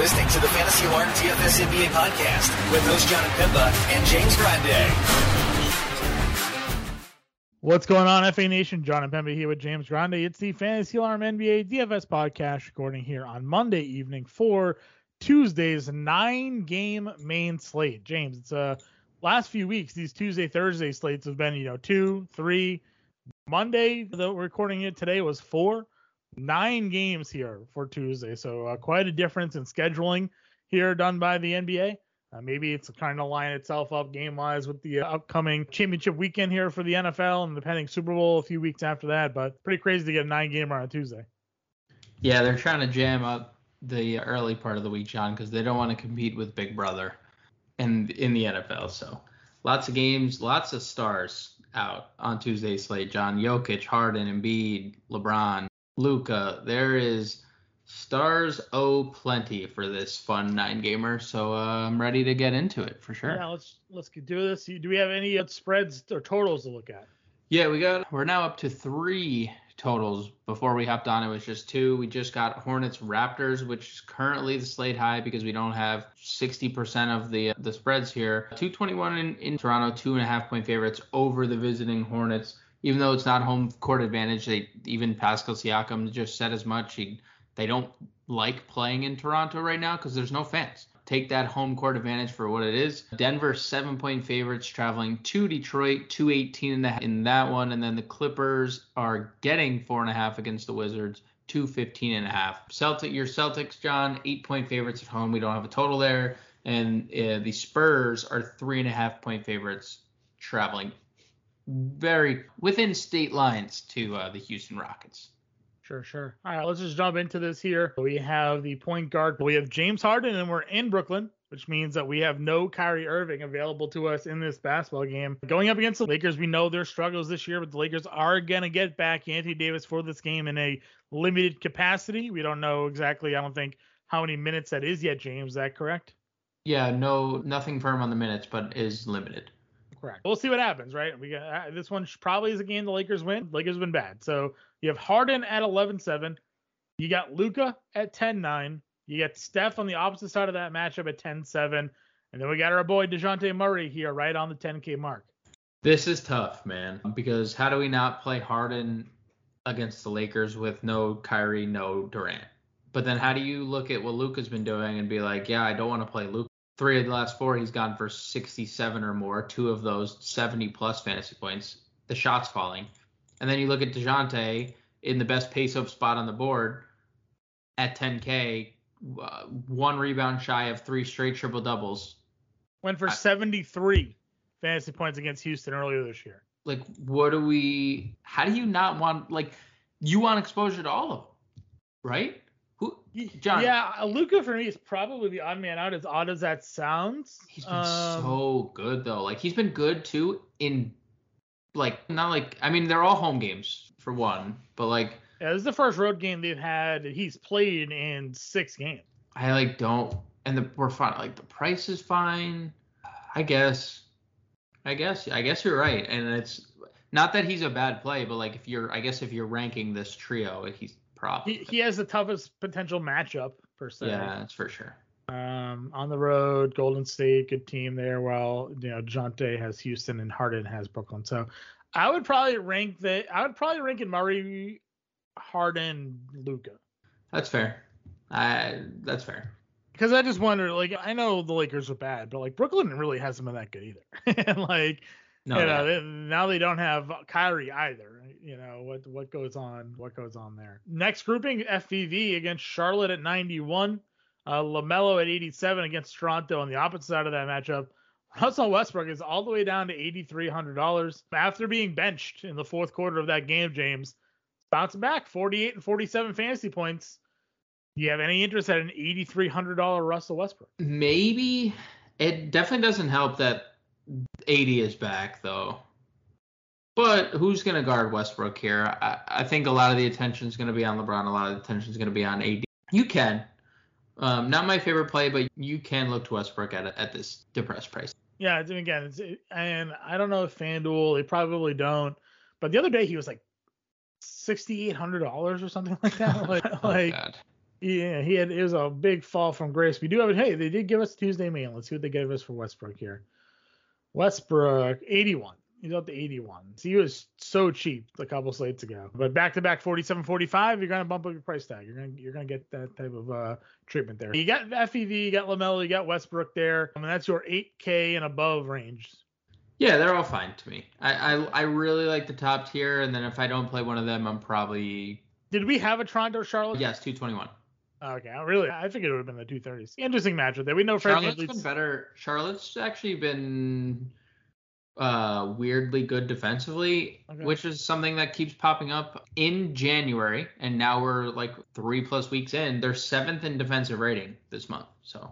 listening to the Fantasy Alarm DFS NBA podcast with host John Pimba and James Grande. What's going on, FA Nation? John and Pemba here with James Grande. It's the Fantasy Alarm NBA DFS podcast recording here on Monday evening for Tuesday's nine game main slate. James, it's a uh, last few weeks, these Tuesday, Thursday slates have been, you know, two, three. Monday, the recording it today was four nine games here for Tuesday. So uh, quite a difference in scheduling here done by the NBA. Uh, maybe it's kind of line itself up game wise with the uh, upcoming championship weekend here for the NFL and the pending Super Bowl a few weeks after that. But pretty crazy to get a nine gamer on Tuesday. Yeah, they're trying to jam up the early part of the week, John, because they don't want to compete with Big Brother in in the NFL. So lots of games, lots of stars out on Tuesday slate. John Jokic, Harden, Embiid, LeBron, Luka. There is stars oh plenty for this fun nine gamer. So uh, I'm ready to get into it for sure. Yeah, let's let's do this. Do we have any spreads or totals to look at? Yeah, we got. We're now up to three totals. Before we hopped on, it was just two. We just got Hornets Raptors, which is currently the slate high because we don't have 60% of the the spreads here. 221 in, in Toronto, two and a half point favorites over the visiting Hornets even though it's not home court advantage, they even Pascal Siakam just said as much. He, they don't like playing in Toronto right now because there's no fans. Take that home court advantage for what it is. Denver seven point favorites traveling to Detroit, 218 in, the, in that one, and then the Clippers are getting four and a half against the Wizards, 215 and a half. Celtic, your Celtics, John, eight point favorites at home. We don't have a total there, and uh, the Spurs are three and a half point favorites traveling very within state lines to uh, the Houston Rockets. Sure, sure. All right, let's just jump into this here. We have the point guard. We have James Harden, and we're in Brooklyn, which means that we have no Kyrie Irving available to us in this basketball game. Going up against the Lakers, we know their struggles this year, but the Lakers are going to get back Anthony Davis for this game in a limited capacity. We don't know exactly, I don't think, how many minutes that is yet, James. Is that correct? Yeah, no, nothing firm on the minutes, but is limited. Correct. We'll see what happens, right? We got uh, this one probably is a game the Lakers win. Lakers have been bad. So you have Harden at 11-7. You got Luka at 10-9. You got Steph on the opposite side of that matchup at 10-7. And then we got our boy Dejounte Murray here right on the 10K mark. This is tough, man, because how do we not play Harden against the Lakers with no Kyrie, no Durant? But then how do you look at what Luka's been doing and be like, yeah, I don't want to play Luka three of the last four, he's gone for 67 or more. Two of those 70 plus fantasy points. The shots falling. And then you look at Dejounte in the best pace up spot on the board at 10K, uh, one rebound shy of three straight triple doubles. Went for I, 73 fantasy points against Houston earlier this year. Like, what do we, how do you not want, like, you want exposure to all of them, right? John? Yeah, Luka for me is probably the odd man out. As odd as that sounds, he's been um, so good though. Like he's been good too in, like not like I mean they're all home games for one, but like yeah, this is the first road game they've had. He's played in six games. I like don't, and the we're fine. Like the price is fine. I guess. I guess. I guess you're right, and it's not that he's a bad play, but like if you're, I guess if you're ranking this trio, he's he, he has the toughest potential matchup per se. Yeah, that's for sure. Um, on the road, Golden State, good team there. While you know Jonte has Houston and Harden has Brooklyn. So I would probably rank the I would probably rank in Murray, Harden, Luka. That's fair. I that's fair. Because I just wonder, like, I know the Lakers are bad, but like Brooklyn really hasn't been that good either. and like, no, you know, they, now they don't have Kyrie either. You know what what goes on? What goes on there? Next grouping, FVV against Charlotte at 91, uh, LaMelo at 87 against Toronto on the opposite side of that matchup. Russell Westbrook is all the way down to $8,300 after being benched in the fourth quarter of that game. James bouncing back, 48 and 47 fantasy points. Do you have any interest at an $8,300 Russell Westbrook? Maybe. It definitely doesn't help that AD is back though. But who's going to guard Westbrook here? I, I, think a lot of the attention is going to be on LeBron. A lot of the attention is going to be on AD. You can. Um, not my favorite play, but you can look to Westbrook at at this depressed price. Yeah, again, it's, and I don't know if FanDuel, they probably don't. But the other day he was like sixty eight hundred dollars or something like that. Like, oh, like Yeah, he had it was a big fall from grace. We do have it. Hey, they did give us Tuesday mail. Let's see what they gave us for Westbrook here. Westbrook, 81. He's up to 81. So he was so cheap a couple slates ago. But back to back 47 45, you're gonna bump up your price tag. You're gonna you're gonna get that type of uh, treatment there. You got FVV, you got LaMelo, you got Westbrook there. I mean that's your 8K and above range. Yeah, they're all fine to me. I, I I really like the top tier, and then if I don't play one of them, I'm probably Did we have a Toronto Charlotte? yes 221. Okay, I really I think it would have been the 230s. Interesting matchup there. We know Charlotte's been better. Charlotte's actually been uh weirdly good defensively, Okay. which is something that keeps popping up in January, and now we're like three plus weeks in. They're seventh in defensive rating this month. So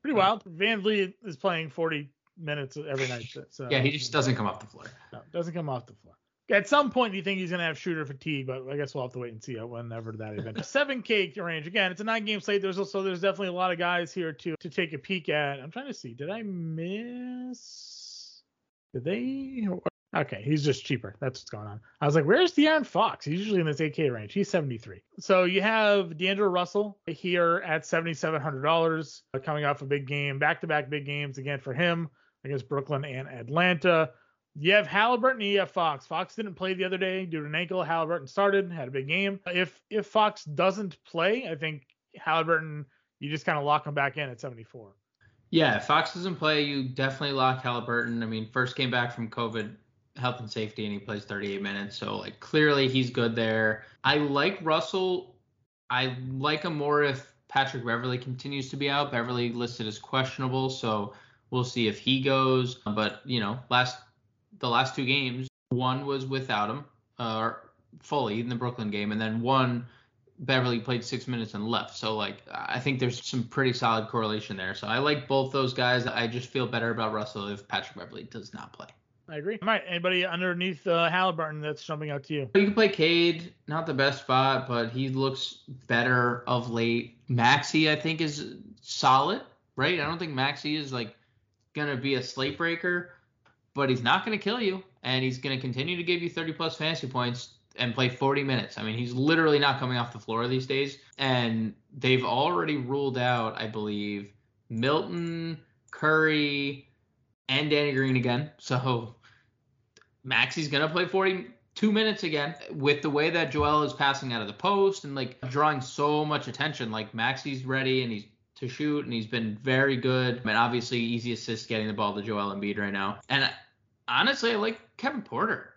pretty wild. VanVleet is playing 40 minutes every night. So yeah, he just doesn't come off the floor. No, doesn't come off the floor. At some point, you think he's going to have shooter fatigue, but I guess we'll have to wait and see whenever that event. Seven K range again. It's a nine game slate. There's also there's definitely a lot of guys here to to take a peek at. I'm trying to see. Did I miss? Did they? Okay, he's just cheaper. That's what's going on. I was like, where's De'Aaron Fox? He's usually in this 8K range. He's 73. So you have D'Angelo Russell here at $7,700 uh, coming off a big game, back to back big games again for him against Brooklyn and Atlanta. You have Halliburton and you have Fox. Fox didn't play the other day due to an ankle. Halliburton started, had a big game. If if Fox doesn't play, I think Halliburton, you just kind of lock him back in at 74. Yeah, Fox doesn't play, you definitely lock Halliburton. I mean, first came back from COVID, health and safety, and he plays 38 minutes. So like clearly he's good there. I like Russell. I like him more if Patrick Beverley continues to be out. Beverly listed as questionable, so we'll see if he goes. But you know, last the last two games, one was without him, uh, fully in the Brooklyn game, and then one Beverley played six minutes and left. So like I think there's some pretty solid correlation there. So I like both those guys. I just feel better about Russell if Patrick Beverley does not play. I agree. All right, anybody underneath uh, Halliburton that's jumping out to you? You can play Cade, not the best spot, but he looks better of late. Maxey, I think, is solid, right? I don't think Maxey is like gonna be a slate breaker, but he's not gonna kill you, and he's gonna continue to give you 30 plus fantasy points and play 40 minutes. I mean, he's literally not coming off the floor these days, and they've already ruled out, I believe, Milton, Curry, and Danny Green again. So Maxey's gonna play 42 minutes again. With the way that Joel is passing out of the post and like drawing so much attention, like Maxey's ready and he's to shoot and he's been very good. I mean, obviously easy assist getting the ball to Joel Embiid right now. And honestly, I like Kevin Porter.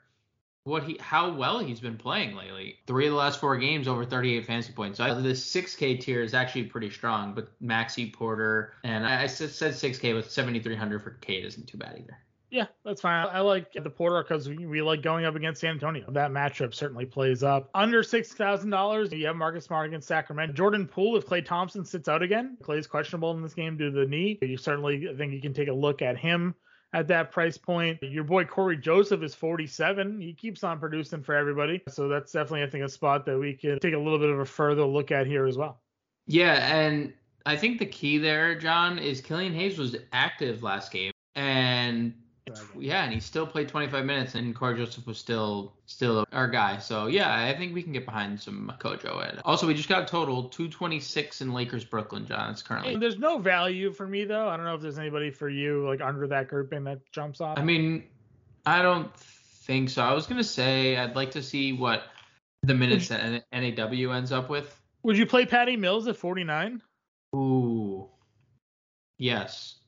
What he how well he's been playing lately. Three of the last four games over 38 fantasy points. So the 6K tier is actually pretty strong, but Maxey Porter and I, I said 6K with 7,300 for Cade isn't too bad either. Yeah, that's fine. I like the Porter because we, we like going up against San Antonio. That matchup certainly plays up. Under six thousand dollars, you have Marcus Smart against Sacramento. Jordan Poole, if Klay Thompson sits out again, Clay's questionable in this game due to the knee. You certainly think you can take a look at him at that price point. Your boy Cory Joseph is 47. He keeps on producing for everybody. So that's definitely I think a spot that we can take a little bit of a further look at here as well. Yeah, and I think the key there, John, is Killian Hayes was active last game, yeah, and he still played 25 minutes, and Cory Joseph was still still our guy. So yeah, I think we can get behind some Kojo. And also, we just got a total 226 in Lakers Brooklyn, John. It's currently. There's no value for me though. I don't know if there's anybody for you like under that grouping that jumps off. I mean, I don't think so. I was gonna say I'd like to see what the minutes that NAW ends up with. Would you play Patty Mills at 49? Ooh, yes,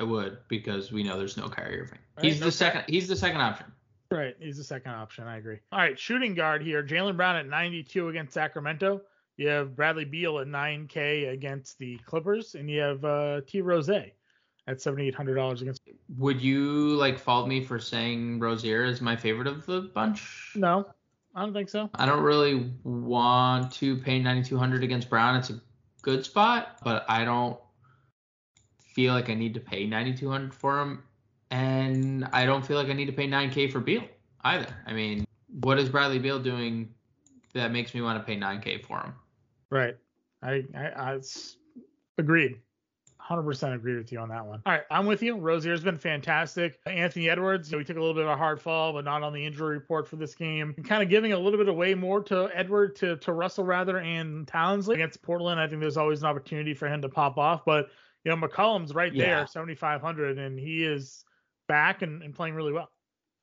I would because we know there's no Kyrie Irving. Right, he's no the second. He's the second option. Right, he's the second option. I agree. All right, shooting guard here. Jaylen Brown at 92 against Sacramento. You have Bradley Beal at 9K against the Clippers, and you have uh, T. Rose at $7,800 against. Would you like fault me for saying Rozier is my favorite of the bunch? No, I don't think so. I don't really want to pay 9,200 against Brown. It's a good spot, but I don't feel like I need to pay 9,200 for him, and I don't feel like I need to pay 9K for Beal either. I mean, what is Bradley Beal doing that makes me want to pay 9K for him? Right. I I, I agreed. 100% agree with you on that one. All right, I'm with you. Rozier's been fantastic. Anthony Edwards, we took a little bit of a hard fall, but not on the injury report for this game. Kind of giving a little bit away more to Edward, to, to Russell rather, and Townsley against Portland. I think there's always an opportunity for him to pop off, but you know, McCollum's right Yeah. there, 7,500, and he is back and, and playing really well.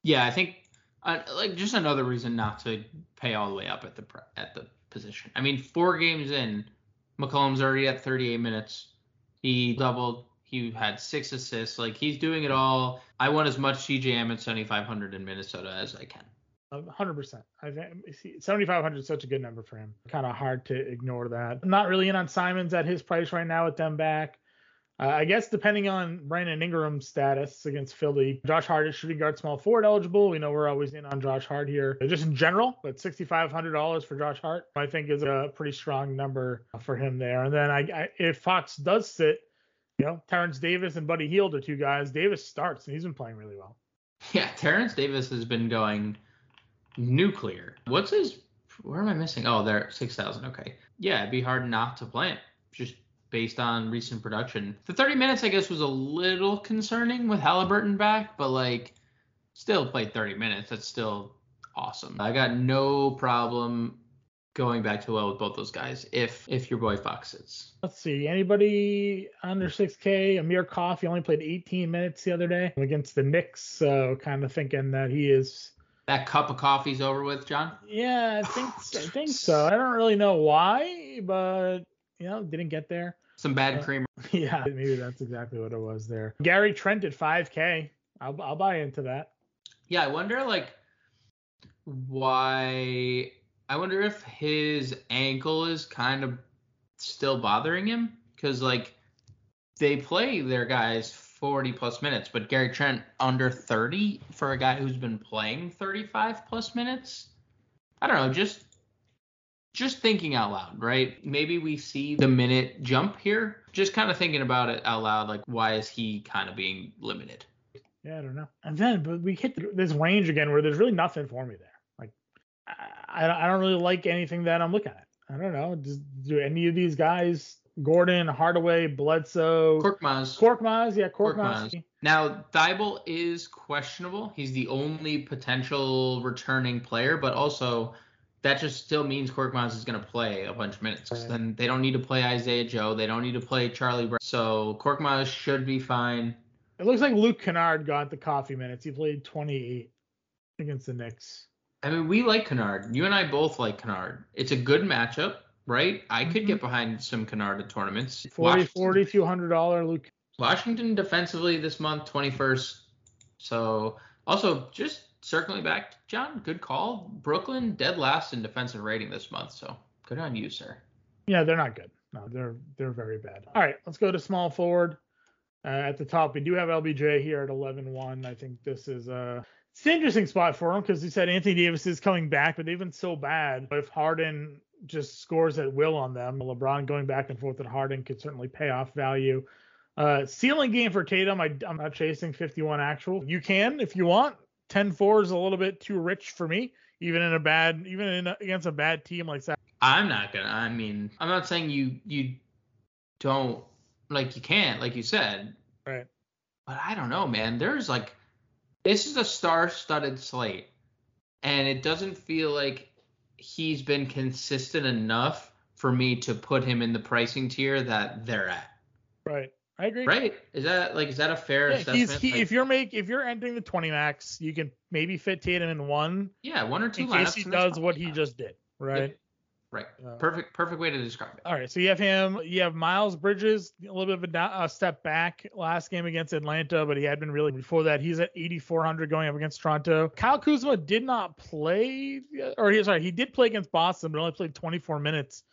Yeah, I think uh, like just another reason not to pay all the way up at the at the position. I mean, four games in, McCollum's already at 38 minutes. He doubled. He had six assists. Like he's doing it all. I want as much CJM at 7,500 in Minnesota as I can. Um, 100%. I think 7,500 is such a good number for him. Kind of hard to ignore that. I'm not really in on Simons at his price right now with them back. Uh, I guess depending on Brandon Ingram's status against Philly, Josh Hart is shooting guard small forward eligible. We know we're always in on Josh Hart here. Just in general, but $6,500 for Josh Hart, I think is a pretty strong number for him there. And then I, I if Fox does sit, you know, Terence Davis and Buddy Hield are two guys. Davis starts and he's been playing really well. Yeah, Terence Davis has been going nuclear. What's his? Where am I missing? Oh, there, 6,000. Okay. Yeah, it'd be hard not to play him. Just based on recent production. The 30 minutes, I guess, was a little concerning with Halliburton back, but like, still played 30 minutes. That's still awesome. I got no problem going back to well with both those guys if if your boy Fox sits. Let's see. Anybody under 6K? Amir Koff, he only played 18 minutes the other day against the Knicks. So kind of thinking that he is. That cup of coffee's over with, John. Yeah, I think I think so. I don't really know why, but you know, didn't get there. Some bad Uh, cream. Yeah, maybe that's exactly what it was there. Gary Trent at 5K. I'll I'll buy into that. Yeah, I wonder like why I wonder if his ankle is kind of still bothering him cuz like they play their guys 40 plus minutes, but Gary Trent under 30 for a guy who's been playing 35 plus minutes. I don't know, just just thinking out loud, right? Maybe we see the minute jump here. Just kind of thinking about it out loud like why is he kind of being limited? Yeah, I don't know. And then, but we hit this range again where there's really nothing for me there. Like, I, I don't really like anything that I'm looking at. I don't know. Does, do any of these guys, Gordon, Hardaway, Bledsoe, Korkmaz. Korkmaz, yeah, Korkmaz. Korkmaz. Now, Thybulle is questionable. He's the only potential returning player, but also that just still means Korkmaz is going to play a bunch of minutes. 'cause Right. Then they don't need to play Isaiah Joe. They don't need to play Charlie Brown. So Korkmaz should be fine. It looks like Luke Kennard got the coffee minutes. He played 28 against the Knicks. I mean, we like Kennard. You and I both like Kennard. It's a good matchup, right? I could get mm-hmm. behind some Kennard at tournaments. 40, Washington- 40, few hundred dollar Luke. Washington defensively this month, 21st. So also just circling back, John, good call. Brooklyn dead last in defensive rating this month. So good on you, sir. Yeah, they're not good. No, they're they're very bad. All right, let's go to small forward. Uh, at the top, we do have LBJ here at 11-1. I think this is a it's an interesting spot for him because he said Anthony Davis is coming back, but they've been so bad. If Harden just scores at will on them, LeBron going back and forth with Harden could certainly pay off value. Uh, ceiling game for Tatum, I, I'm not chasing 51 actual. You can if you want. 10-4 is a little bit too rich for me, even in a bad, even in a, against a bad team like that. I'm not gonna. I mean, I'm not saying you you don't like you can't, like you said. Right. But I don't know, man. There's like this is a star-studded slate, and it doesn't feel like he's been consistent enough for me to put him in the pricing tier that they're at. Right. I agree. Right? Is that like is that a fair Yeah, assessment? he's he, Like, if you're make if you're entering the 20 max, you can maybe fit Tatum in one yeah, one or two in case he does what he just did. Right. Right. Uh, Perfect. Perfect way to describe it. All right. So you have him. You have Miles Bridges, a little bit of a, do- a step back last game against Atlanta, but he had been really before that. He's at 8,400 going up against Toronto. Kyle Kuzma did not play, or he sorry, he did play against Boston, but only played 24 minutes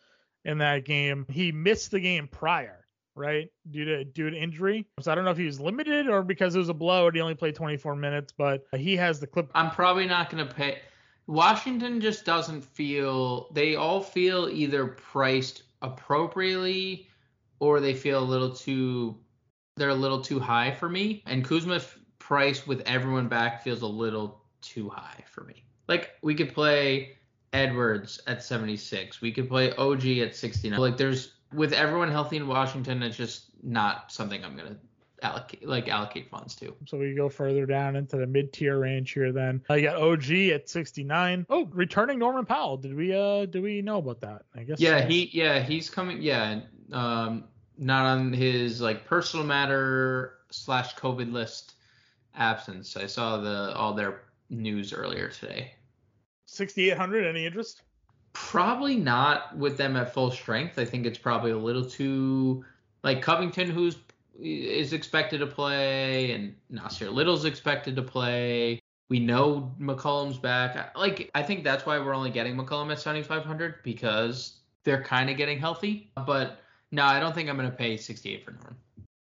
in that game. He missed the game prior, right, due to due to injury. So I don't know if he was limited or because it was a blowout, he only played 24 minutes, but he has the clip. I'm probably not going to pay. Washington just doesn't feel. They all feel either priced appropriately, or they feel a little too. They're a little too high for me. And Kuzma f- price with everyone back feels a little too high for me. Like we could play Edwards at 76. We could play OG at 69. Like there's with everyone healthy in Washington, it's just not something I'm gonna allocate like allocate funds to. So we go further down into the mid tier range here. Then I got OG at 69. Oh, returning Norman Powell. Did we uh did we know about that? I guess. Yeah, so. he yeah he's coming. Yeah, um, not on his like personal matter slash COVID list absence. I saw the all their news earlier today. 6800. Any interest? Probably not with them at full strength. I think it's probably a little too like Covington, who's is expected to play, and Nassir Little's expected to play. We know McCollum's back. Like I think that's why we're only getting McCollum at 7500 because they're kind of getting healthy. But no, I don't think I'm gonna pay 68 for Norm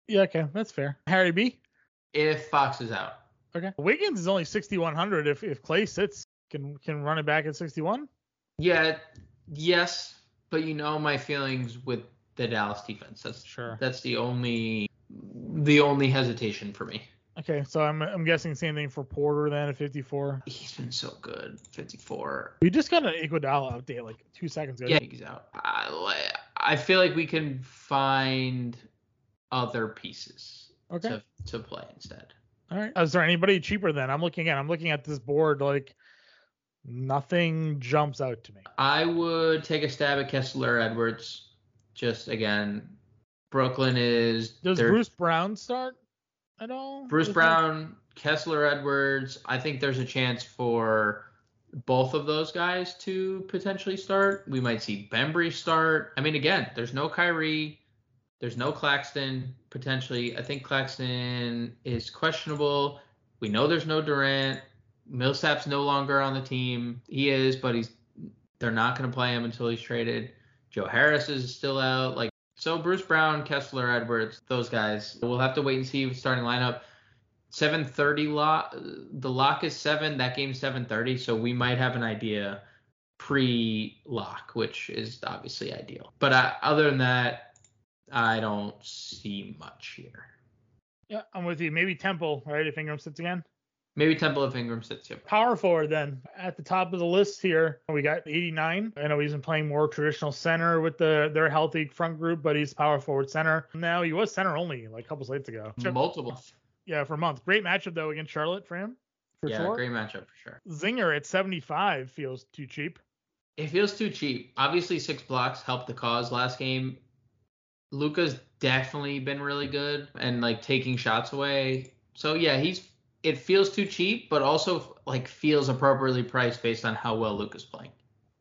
Yeah, okay, that's fair. Harry B. if Fox is out. Okay. Wiggins is only 6100. If if Klay sits, can can run it back at 61. Yeah, yes, but you know my feelings with the Dallas defense. That's Sure. that's the only the only hesitation for me. Okay, so I'm I'm guessing same thing for Porter then at 54. He's been so good. 54. We just got an Iguodala update like two seconds ago. Yeah, he's out. I, I feel like we can find other pieces Okay. to to play instead. All right. Is there anybody cheaper then? I'm looking at I'm looking at this board like nothing jumps out to me. I would take a stab at Kessler Edwards. Just again, Brooklyn is Does they're- Bruce Brown start at all? Bruce Brown, Kessler Edwards. I think there's a chance for both of those guys to potentially start. We might see Bembry start. I mean, again, there's no Kyrie, there's no Claxton potentially. I think Claxton is questionable. We know there's no Durant. Millsap's no longer on the team. He is, but he's they're not going to play him until he's traded. Joe Harris is still out. Like so, Bruce Brown, Kessler, Edwards, those guys. We'll have to wait and see starting lineup. 7:30 lock. The lock is seven. That game's 7:30, so we might have an idea pre-lock, which is obviously ideal. But I, other than that, I don't see much here. Yeah, I'm with you. Maybe Temple, right? If Ingram sits again. Maybe Temple of Ingram sits. Yep. Power forward then. At the top of the list here, we got 89. I know he's been playing more traditional center with the their healthy front group, but he's power forward center. Now he was center only like a couple slates ago. Multiple. Yeah, for a month. Great matchup though against Charlotte for him. For yeah, sure. great matchup for sure. Zinger at 75 feels too cheap. It feels too cheap. Obviously, six blocks helped the cause last game. Luka's definitely been really good and like taking shots away. So yeah, he's it feels too cheap, but also like feels appropriately priced based on how well Luka's playing.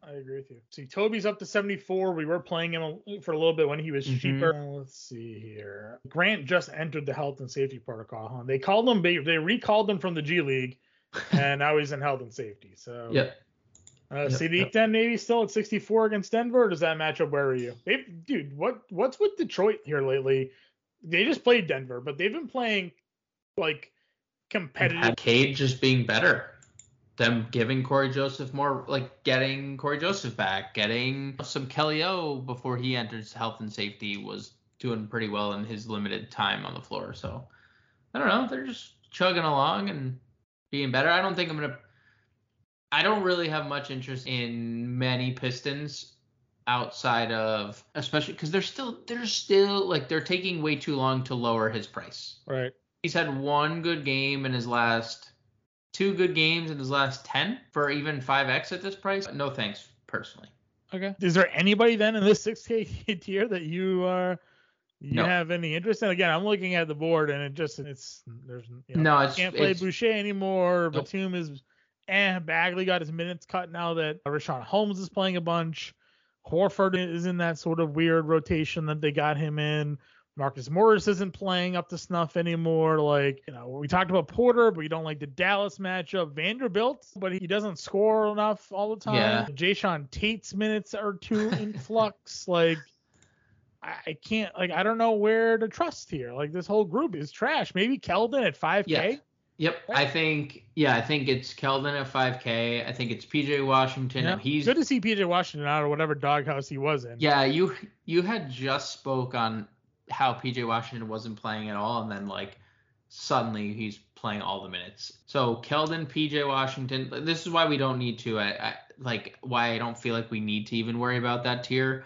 I agree with you. See, Toby's up to 74. We were playing him for a little bit when he was Mhm. cheaper. Let's see here. Grant just entered the health and safety protocol. Huh? They called him. They, they recalled him from the G League, and now he's in health and safety. So Yep. Uh, Yep, Saddiq yep. then maybe still at 64 against Denver. Or does that match up? Where are you? They, dude, what what's with Detroit here lately? They just played Denver, but they've been playing like competitive. And Cade just being better. Them giving Cory Joseph more, like getting Cory Joseph back, getting some Kelly O before he enters health and safety was doing pretty well in his limited time on the floor. So I don't know. They're just chugging along and being better. I don't think I'm gonna. I don't really have much interest in many Pistons outside of, especially because they're still they're still like they're taking way too long to lower his price Right. He's had one good game in his last two good games in his last 10 for even 5x at this price no thanks personally Okay. Is there anybody then in this 6K tier that you are you No. have any interest in? Again, I'm looking at the board and it just it's there's you know, no it's, can't play it's Boucher anymore. Nope. Batum is eh. Bagley got his minutes cut now that Richaun Holmes is playing a bunch. Horford is in that sort of weird rotation that they got him in. Marcus Morris isn't playing up to snuff anymore. Like, you know, we talked about Porter, but you don't like the Dallas matchup. Vanderbilt, but he doesn't score enough all the time. Yeah. Jae'Sean Tate's minutes are too in flux. Like, I, I can't, like, I don't know where to trust here. Like, this whole group is trash. Maybe Keldon at 5K. Yeah. yep i think yeah i think it's keldon at 5k i think it's pj washington Yeah. he's good to see PJ Washington out of whatever doghouse he was in. yeah you you had just spoke on how pj washington wasn't playing at all and then like suddenly he's playing all the minutes so keldon pj washington this is why we don't need to I, I like why i don't feel like we need to even worry about that tier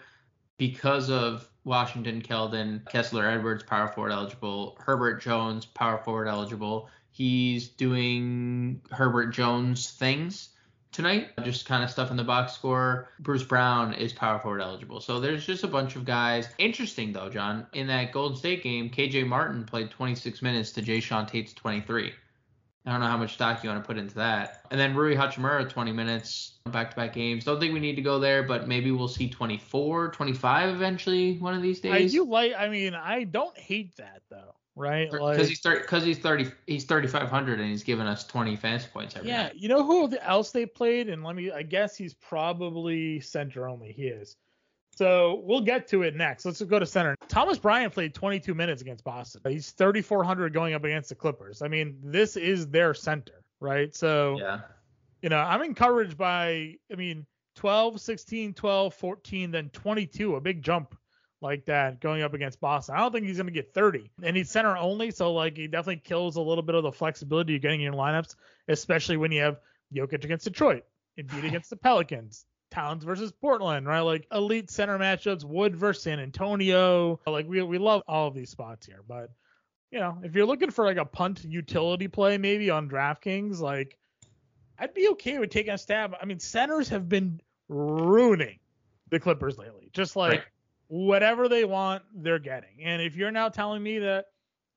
because of Washington, Keldon, Kessler Edwards, power forward eligible. Herbert Jones, power forward eligible. He's doing Herbert Jones things tonight, just kind of stuff in the box score. Bruce Brown is power forward eligible. So there's just a bunch of guys. Interesting though, John, in that Golden State game, KJ Martin played 26 minutes to Jae'Sean Tate's 23. I don't know how much stock you want to put into that. And then Rui Hachimura, 20 minutes, back to back games. Don't think we need to go there, but maybe we'll see 24, 25 eventually one of these days. I do like, I mean, I don't hate that though, right? Because Like, he's thirty, because he's thirty, he's thirty five hundred, and he's given us twenty fantasy points every yeah, night. you know who else they played? And let me, I guess he's probably center only. He is. So we'll get to it next. Let's go to center. Thomas Bryant played 22 minutes against Boston. He's 3,400 going up against the Clippers. I mean, this is their center, right? So, Yeah. you know, I'm encouraged by, I mean, 12, 16, 12, 14, then 22, a big jump like that going up against Boston. I don't think he's going to get 30. And he's center only, so like he definitely kills a little bit of the flexibility you're getting in your lineups, especially when you have Jokic against Detroit, Embiid against the Pelicans, Towns versus Portland, right? Like elite center matchups, Wood versus San Antonio. Like we we love all of these spots here, but you know, if you're looking for like a punt utility play maybe on DraftKings, like I'd be okay with taking a stab. I mean, centers have been ruining the Clippers lately. Just like Right. Whatever they want, they're getting. And if you're now telling me that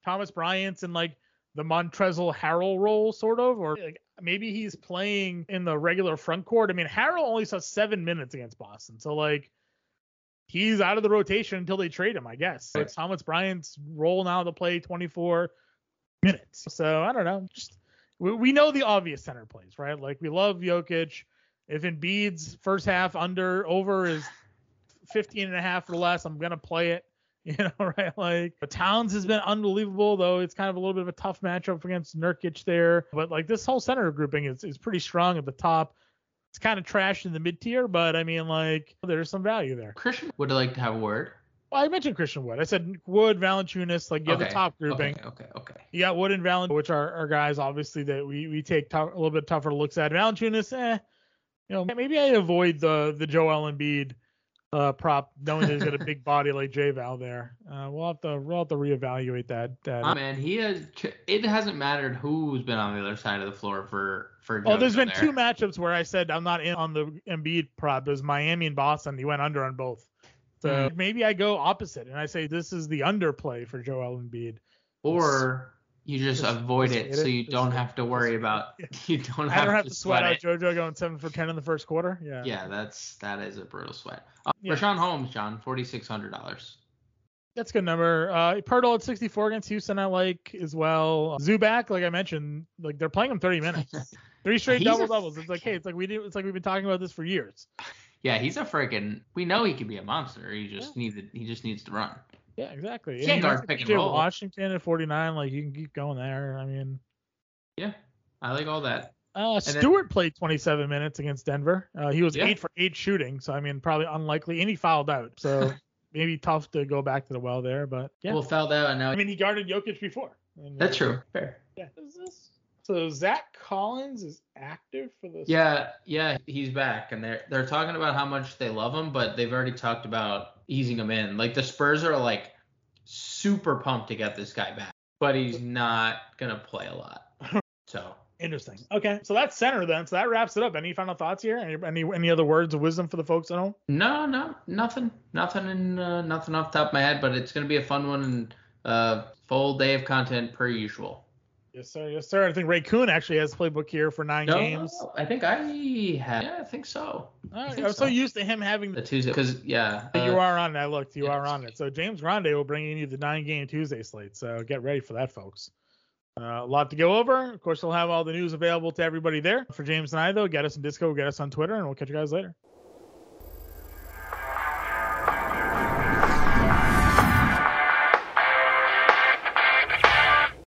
Thomas Bryant's in like the Montrezl Harrell role, sort of, or like maybe he's playing in the regular front court. I mean, Harrell only saw seven minutes against Boston, so like he's out of the rotation until they trade him, I guess. So it's Thomas Bryant's role now to play 24 minutes. So I don't know. Just we, we know the obvious center plays, right? Like we love Jokic. If Embiid's first half under over is 15 and a half or less, I'm gonna play it. You know, right? Like but Towns has been unbelievable, though it's kind of a little bit of a tough matchup against Nurkic there. But like this whole center grouping is, is pretty strong at the top. It's kind of trash in the mid tier, but I mean like there's some value there. Christian would like to have a word. Well, I mentioned Christian Wood. I said Wood, Valanciunas, like you have the top grouping. Okay, okay, okay. You got Wood and Valen, which are, are guys obviously that we, we take tou- a little bit tougher looks at. Valanciunas, eh, you know, maybe I avoid the the Joel Embiid uh, prop, knowing he's got a big body like J Val there. Uh, we'll have to we'll have to reevaluate that. that. Oh, man, he has. It hasn't mattered who's been on the other side of the floor for for. oh, there's been there. two matchups where I said I'm not in on the Embiid prop. It was Miami and Boston. He went under on both. So Mhm. maybe I go opposite and I say this is the underplay for Joel Embiid. Or you just Just- avoid just it so you just don't it, have to worry about. Yeah. You don't I have, don't have to to sweat out. JoJo going seven for ten in the first quarter. Yeah. Yeah, that's that is a brutal sweat. Uh, Yeah. Richaun Holmes, John, forty six hundred dollars. That's a good number. Uh, Poeltl at 64 against Houston, I like as well. Zubac, like I mentioned, like they're playing him 30 minutes, three straight a double doubles. It's like, hey, it's like we do, it's like we've been talking about this for years. Yeah, he's a freaking. We know he can be a monster. He just needs he just needs to run. Yeah, exactly. And guard pick and roll. Washington at 49, like you can keep going there. I mean, Yeah, I like all that. uh, then- Stewart played 27 minutes against Denver. Uh, he was Yeah. eight for eight shooting, so I mean, probably unlikely, and he fouled out, so maybe tough to go back to the well there, but yeah. Well, fouled out and now. I mean, he guarded Jokic before. And, that's uh, true. Fair. Yeah. Is this? So Zach Collins is active for this. Yeah, yeah, he's back, and they're they're talking about how much they love him, but they've already talked about easing him in. Like the Spurs are like super pumped to get this guy back, but he's not gonna play a lot. So Interesting. Okay, so that's center then. So that wraps it up. Any final thoughts here? Any any, any other words of wisdom for the folks at home? no, no, nothing, nothing, in, uh, nothing off the top of my head, but it's gonna be a fun one and uh, full day of content per usual. Yes, sir. Yes, sir. I think Ray Kuhn actually has playbook here for nine No, games. I think I have. Yeah, I think so. Right, think I was so used to him having The Tuesday, because yeah, you uh, are on it. I looked. You yeah, are on it. So James Grande will bring you the nine game Tuesday slate. So get ready for that, folks. Uh, a lot to go over. Of course, we'll have all the news available to everybody there. For James and I, though, get us in Disco, get us on Twitter, and we'll catch you guys later.